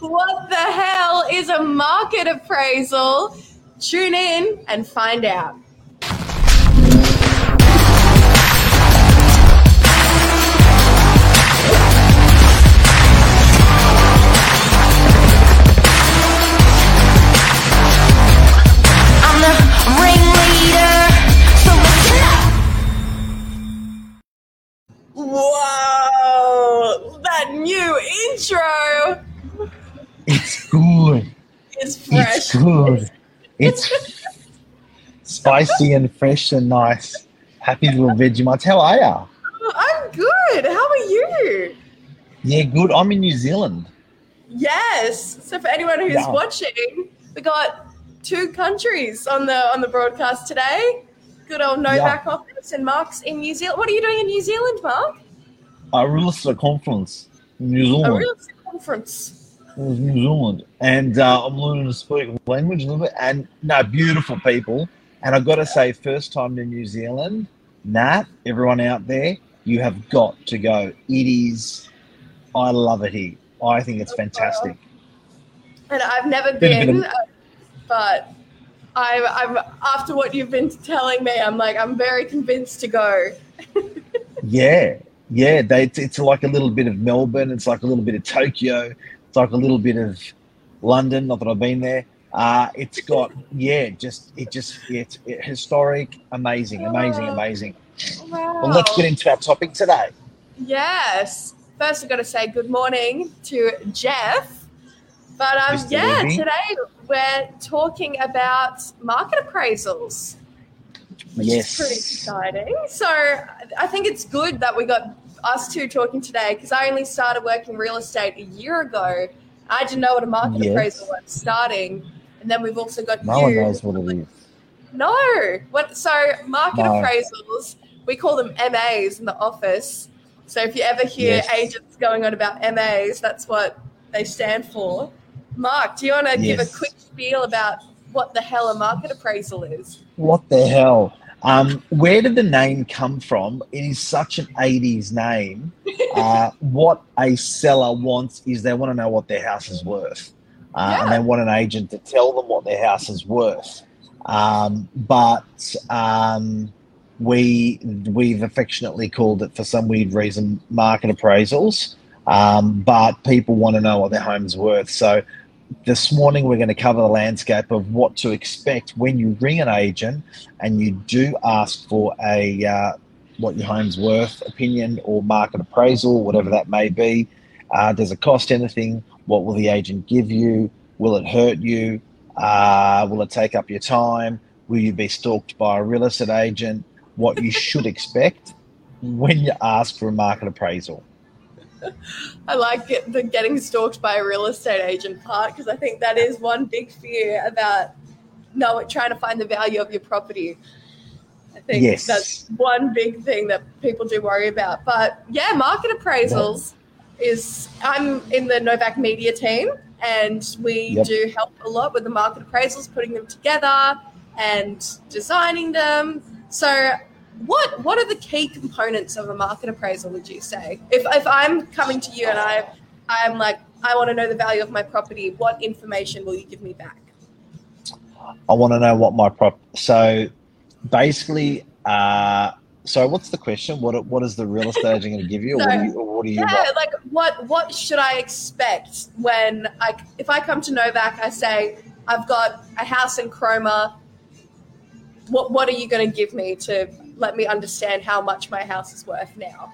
What the hell is a market appraisal? Tune in and find out. New intro It's good. is fresh. It's good. It's spicy and fresh and nice. Happy little Vegemite. How are ya? I'm good. How are you? Yeah, good. I'm in New Zealand. Yes. So for anyone who's Yeah. watching, we got two countries on the on the broadcast today. Good old Novak office and Mark's in New Zealand. What are you doing in New Zealand, Mark? I real a conference New A Zealand. real estate conference. It was New Zealand. And uh, I'm learning to speak language a little bit. And no, beautiful people. And I've got to say, first time to New Zealand, Nat, everyone out there, you have got to go. It is, I love it here. I think it's fantastic. And I've never Been been, uh, but I'm, I'm after what you've been telling me, I'm like I'm very convinced to go. Yeah, yeah. They, it's, it's like a little bit of Melbourne. It's like a little bit of Tokyo. It's like a little bit of London. Not that I've been there. Uh, it's got yeah, just it just it's it, historic, amazing, amazing, amazing. Wow. Well, let's get into our topic today. Yes. First, I've got to say good morning to Jeff. But um, Mr. yeah, Levy. today we're talking about market appraisals, which yes, is pretty exciting. So I think it's good that we got us two talking today because I only started working real estate a year ago. I didn't know what a market Yes. appraisal was starting, and then we've also got no you. one knows what it is. No. What? So market No. appraisals, we call them MAs in the office. So if you ever hear Yes. agents going on about MAs, that's what they stand for. Mark, do you want to give a quick spiel about what the hell a market appraisal is? What the hell? Um, where did the name come from? It is such an 80s name. Uh, what a seller wants is they want to know what their house is worth. Uh, And they want an agent to tell them what their house is worth. Um, but um, we, we've affectionately called it, for some weird reason, market appraisals. Um, but people want to know what their home's worth. So this morning we're going to cover the landscape of what to expect when you ring an agent and you do ask for a uh, what your home's worth opinion or market appraisal, whatever that may be. Uh, does it cost anything? What will the agent give you? Will it hurt you? Uh, will it take up your time? Will you be stalked by a real estate agent? What you should expect when you ask for a market appraisal. I like get, the getting stalked by a real estate agent part because I think that is one big fear about no trying to find the value of your property. I think Yes. that's one big thing that people do worry about. But yeah, market appraisals is I'm in the Novak Media team and we Yep. do help a lot with the market appraisals, putting them together and designing them. So what what are the key components of a market appraisal would you say if, if i'm coming to you and i i'm like i want to know the value of my property what information will you give me back I want to know what my prop. So basically, uh, so what's the question? What what is the real estate agent going to give you, or what do you, or what do you yeah want? like what what should i expect when i if i come to novak i say i've got a house in chroma what what are you going to give me to let me understand how much my house is worth now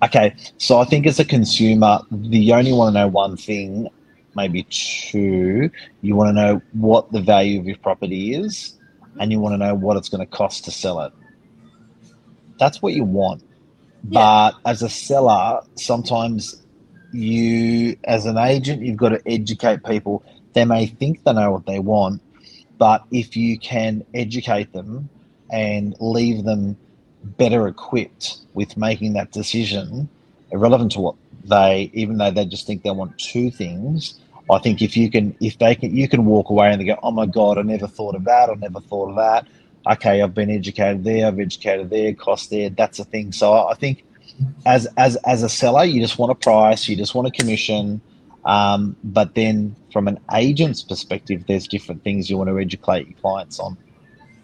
Okay, so I think as a consumer, you only want to know one thing, maybe two. You want to know what the value of your property is, and you want to know what it's going to cost to sell it. That's what you want. Yeah. But as a seller, sometimes you, as an agent, you've got to educate people. They may think they know what they want, but if you can educate them and leave them better equipped with making that decision, irrelevant to what they, even though they just think they want two things. I think if you can, if they can, you can walk away and they go, "Oh my god, I never thought of that. I never thought of that." Okay, I've been educated there. I've educated there. Cost there. That's a thing. So I think as as as a seller, you just want a price, you just want a commission. Um, but then, from an agent's perspective, there's different things you want to educate your clients on.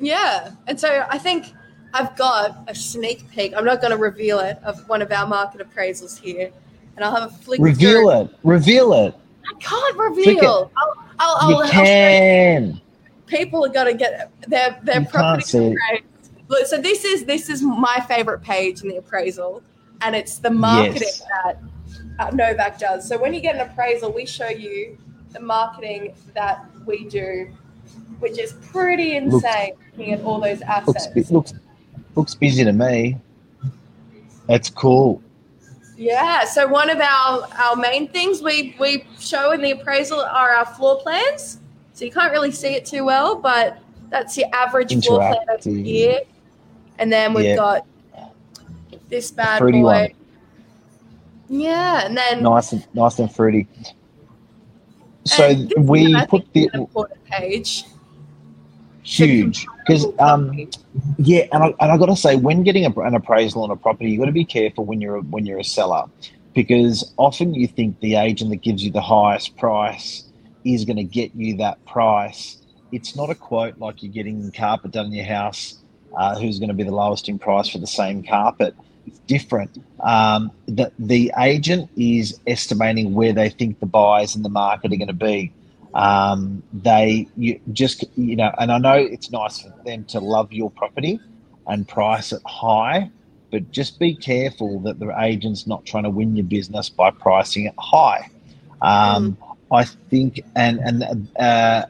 Yeah. And so I think I've got a sneak peek. I'm not going to reveal it of one of our market appraisals here. And I'll have a flick Reveal through. it. Reveal it. I can't reveal. I'll, I'll, I'll, You I'll can. people are going to get their their You property can't see appraised. Look, so this is this is my favorite page in the appraisal, and it's the marketing Yes. that uh, Novak does. So when you get an appraisal, we show you the marketing that we do, which is pretty Looks- insane. looking at all those assets. bu- looks looks busy to me. That's cool. Yeah. So one of our our main things we we show in the appraisal are our floor plans. So you can't really see it too well, but that's your average floor plan over here. And then we've Yeah. got this bad boy. one. Yeah, and then Nice and nice and fruity. So and we put the important page. Huge because um yeah, and I, and I got to say, when getting a, an appraisal on a property, you got to be careful when you're a, when you're a seller, because often you think the agent that gives you the highest price is going to get you that price. It's not a quote like you're getting carpet done in your house. Uh, who's going to be the lowest in price for the same carpet? It's different. Um, the the agent is estimating where they think the buyers in the market are going to be um, they you just you know and i know it's nice for them to love your property and price it high but just be careful that the agent's not trying to win your business by pricing it high. Um, i think and and uh,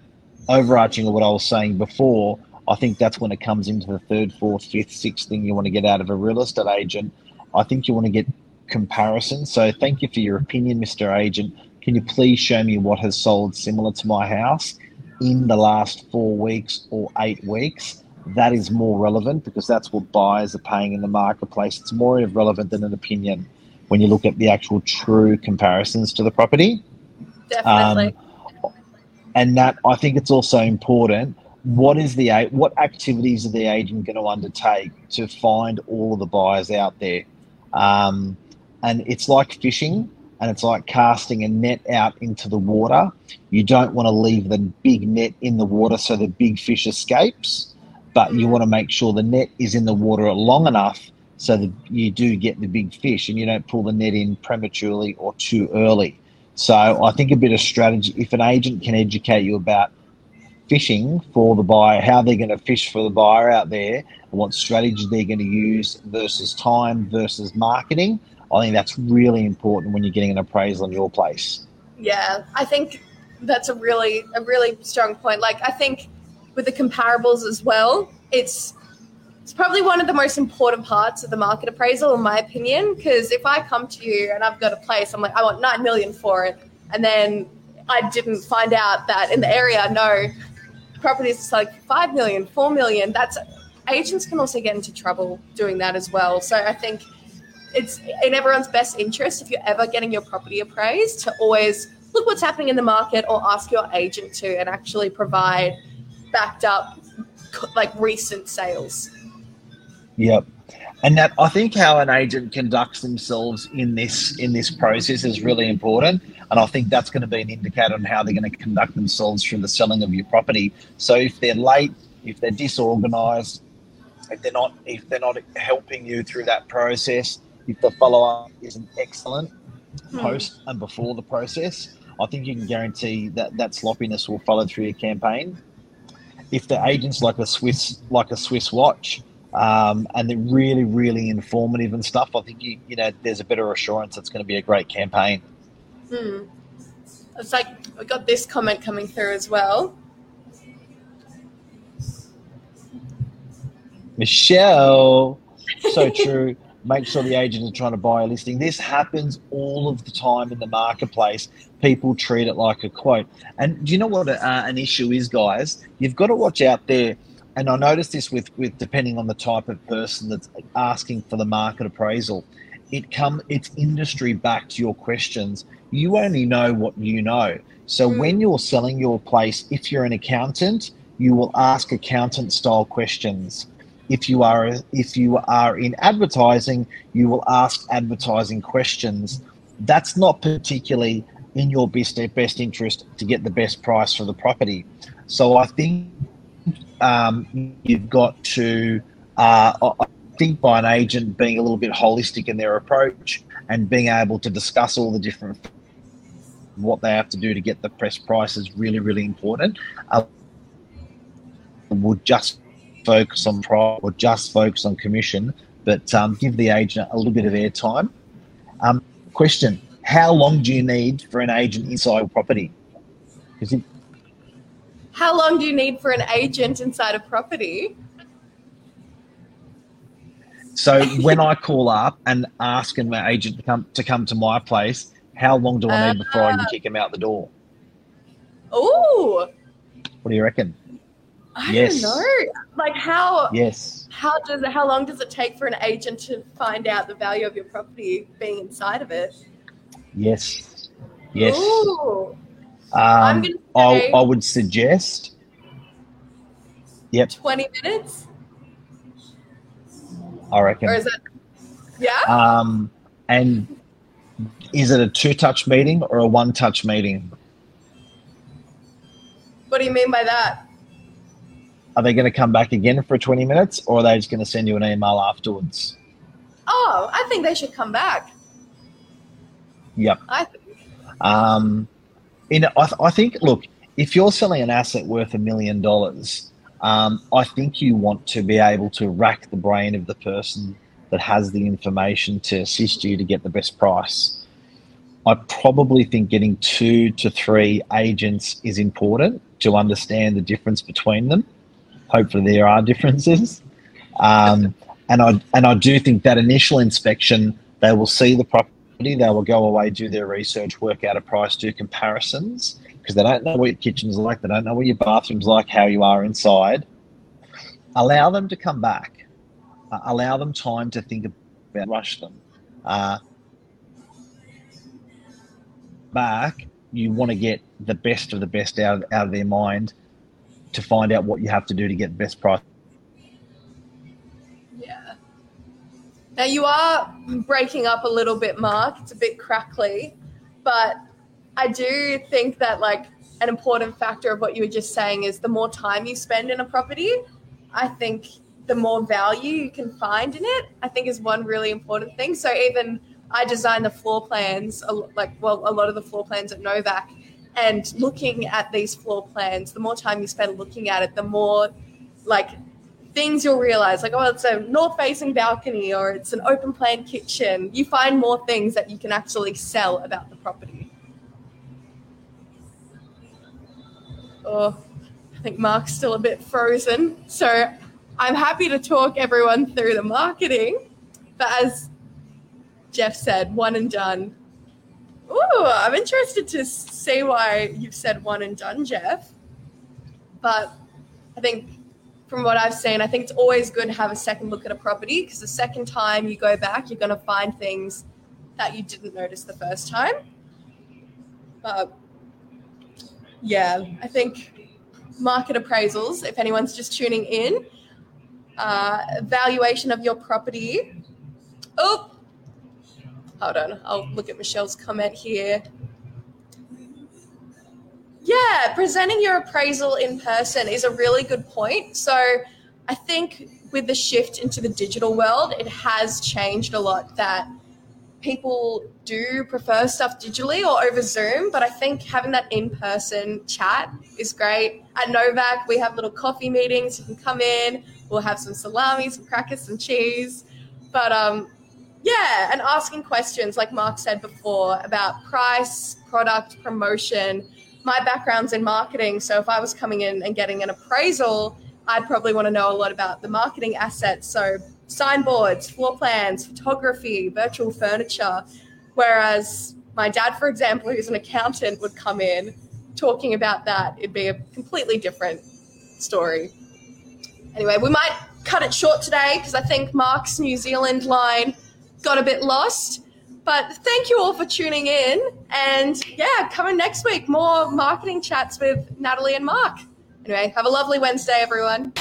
overarching of what i was saying before i think that's when it comes into the third fourth fifth sixth thing you want to get out of a real estate agent. I think you want to get comparison. So thank you for your opinion mr agent can you please show me what has sold similar to my house in the last four weeks or eight weeks? That is more relevant because that's what buyers are paying in the marketplace. It's more relevant than an opinion when you look at the actual true comparisons to the property. Definitely. Um, and that I think it's also important. What is the what activities are the agent going to undertake to find all of the buyers out there? Um, and it's like fishing, and it's like casting a net out into the water. You don't want to leave the big net in the water so the big fish escapes, but you want to make sure the net is in the water long enough so that you do get the big fish, and you don't pull the net in prematurely or too early. So I think a bit of strategy, if an agent can educate you about fishing for the buyer, how they're going to fish for the buyer out there, what strategy they're going to use versus time versus marketing, I think that's really important when you're getting an appraisal on your place. Yeah, I think that's a really a really strong point. Like I think with the comparables as well, it's it's probably one of the most important parts of the market appraisal, in my opinion. Because if I come to you and I've got a place, I'm like, I want nine million for it, and then I didn't find out that in the area, no properties is like five million, four million. That's agents can also get into trouble doing that as well. So I think it's in everyone's best interest if you're ever getting your property appraised to always look what's happening in the market or ask your agent to and actually provide backed up like recent sales. Yep. And that I think how an agent conducts themselves in this in this process is really important. And I think that's going to be an indicator on how they're going to conduct themselves through the selling of your property. So if they're late, if they're disorganized, if they're not if they're not helping you through that process, if the follow up isn't excellent post and before the process, I think you can guarantee that that sloppiness will follow through your campaign. If the agent's like a Swiss like a Swiss watch, um, and they're really really informative and stuff, I think you you know there's a better assurance it's going to be a great campaign. Hmm. It's like we got this comment coming through as well. Michelle, so true. Make sure the agent is trying to buy a listing. This happens all of the time in the marketplace. People treat it like a quote. And do you know what uh, an issue is, guys? You've got to watch out there. And I noticed this with, with depending on the type of person that's asking for the market appraisal. It come it's industry back to your questions. You only know what you know. So Mm. when you're selling your place, if you're an accountant, you will ask accountant style questions if you are if you are in advertising, you will ask advertising questions. That's not particularly in your best best interest to get the best price for the property. So I think um, you've got to. Uh, I think by an agent being a little bit holistic in their approach and being able to discuss all the different what they have to do to get the press price is really really important. Uh, would just focus on price or just focus on commission, but um, give the agent a little bit of airtime. Um, question: How long do you need for an agent inside a property? Is it How long do you need for an agent inside a property? So when I call up and ask an agent to come to come to my place, how long do I need before I can kick him out the door? Oh, What do you reckon? I Yes. don't know. Like how Yes. how does it, how long does it take for an agent to find out the value of your property being inside of it? Yes. Yes. Ooh, I'm Um, gonna I, say- I would suggest. Yep, twenty minutes, I reckon. or is it? Yeah. Um, and is it a two-touch meeting or a one-touch meeting? What do you mean by that? Are they going to come back again for 20 minutes, or are they just going to send you an email afterwards? Oh, I think they should come back. Yep. I think. Um, in, I, th- I think, look, if you're selling an asset worth a million dollars, um, I think you want to be able to rack the brain of the person that has the information to assist you to get the best price. I probably think getting two to three agents is important to understand the difference between them. Hopefully, there are differences. Um, and I and I do think that initial inspection, they will see the property, they will go away, do their research, work out a price, do comparisons because they don't know what your kitchen's like, they don't know what your bathroom's like, how you are inside. Allow them to come back. Uh, allow them time to think about, rush them. Uh, back, you want to get the best of the best out of, out of their mind to find out what you have to do to get the best price. Yeah. Now you are breaking up a little bit, Mark. It's a bit crackly, but I do think that like an important factor of what you were just saying is the more time you spend in a property, I think the more value you can find in it. I think is one really important thing. So even I designed the floor plans, like well, a lot of the floor plans at Novak, and looking at these floor plans, the more time you spend looking at it, the more like things you'll realize like oh it's a north facing balcony or it's an open plan kitchen you find more things that you can actually sell about the property oh i think mark's still a bit frozen so i'm happy to talk everyone through the marketing but as jeff said one and done Ooh, i'm interested to see why you've said one and done jeff but i think from what I've seen, I think it's always good to have a second look at a property because the second time you go back, you're going to find things that you didn't notice the first time. But yeah, I think market appraisals, if anyone's just tuning in, uh, valuation of your property. Oh, hold on. I'll look at Michelle's comment here. Yeah, presenting your appraisal in person is a really good point. So I think with the shift into the digital world, it has changed a lot that people do prefer stuff digitally or over Zoom, but I think having that in person chat is great. At Novak, we have little coffee meetings. You can come in, we'll have some salami, some crackers, some cheese. But um, yeah, and asking questions, like Mark said before, about price, product, promotion. My background's in marketing, so if I was coming in and getting an appraisal, I'd probably want to know a lot about the marketing assets. So signboards, floor plans, photography, virtual furniture. Whereas my dad, for example, who's an accountant, would come in talking about that. It'd be a completely different story. Anyway, we might cut it short today because I think Mark's New Zealand line got a bit lost. But thank you all for tuning in. And yeah, coming next week, more marketing chats with Natalie and Mark. Anyway, have a lovely Wednesday, everyone.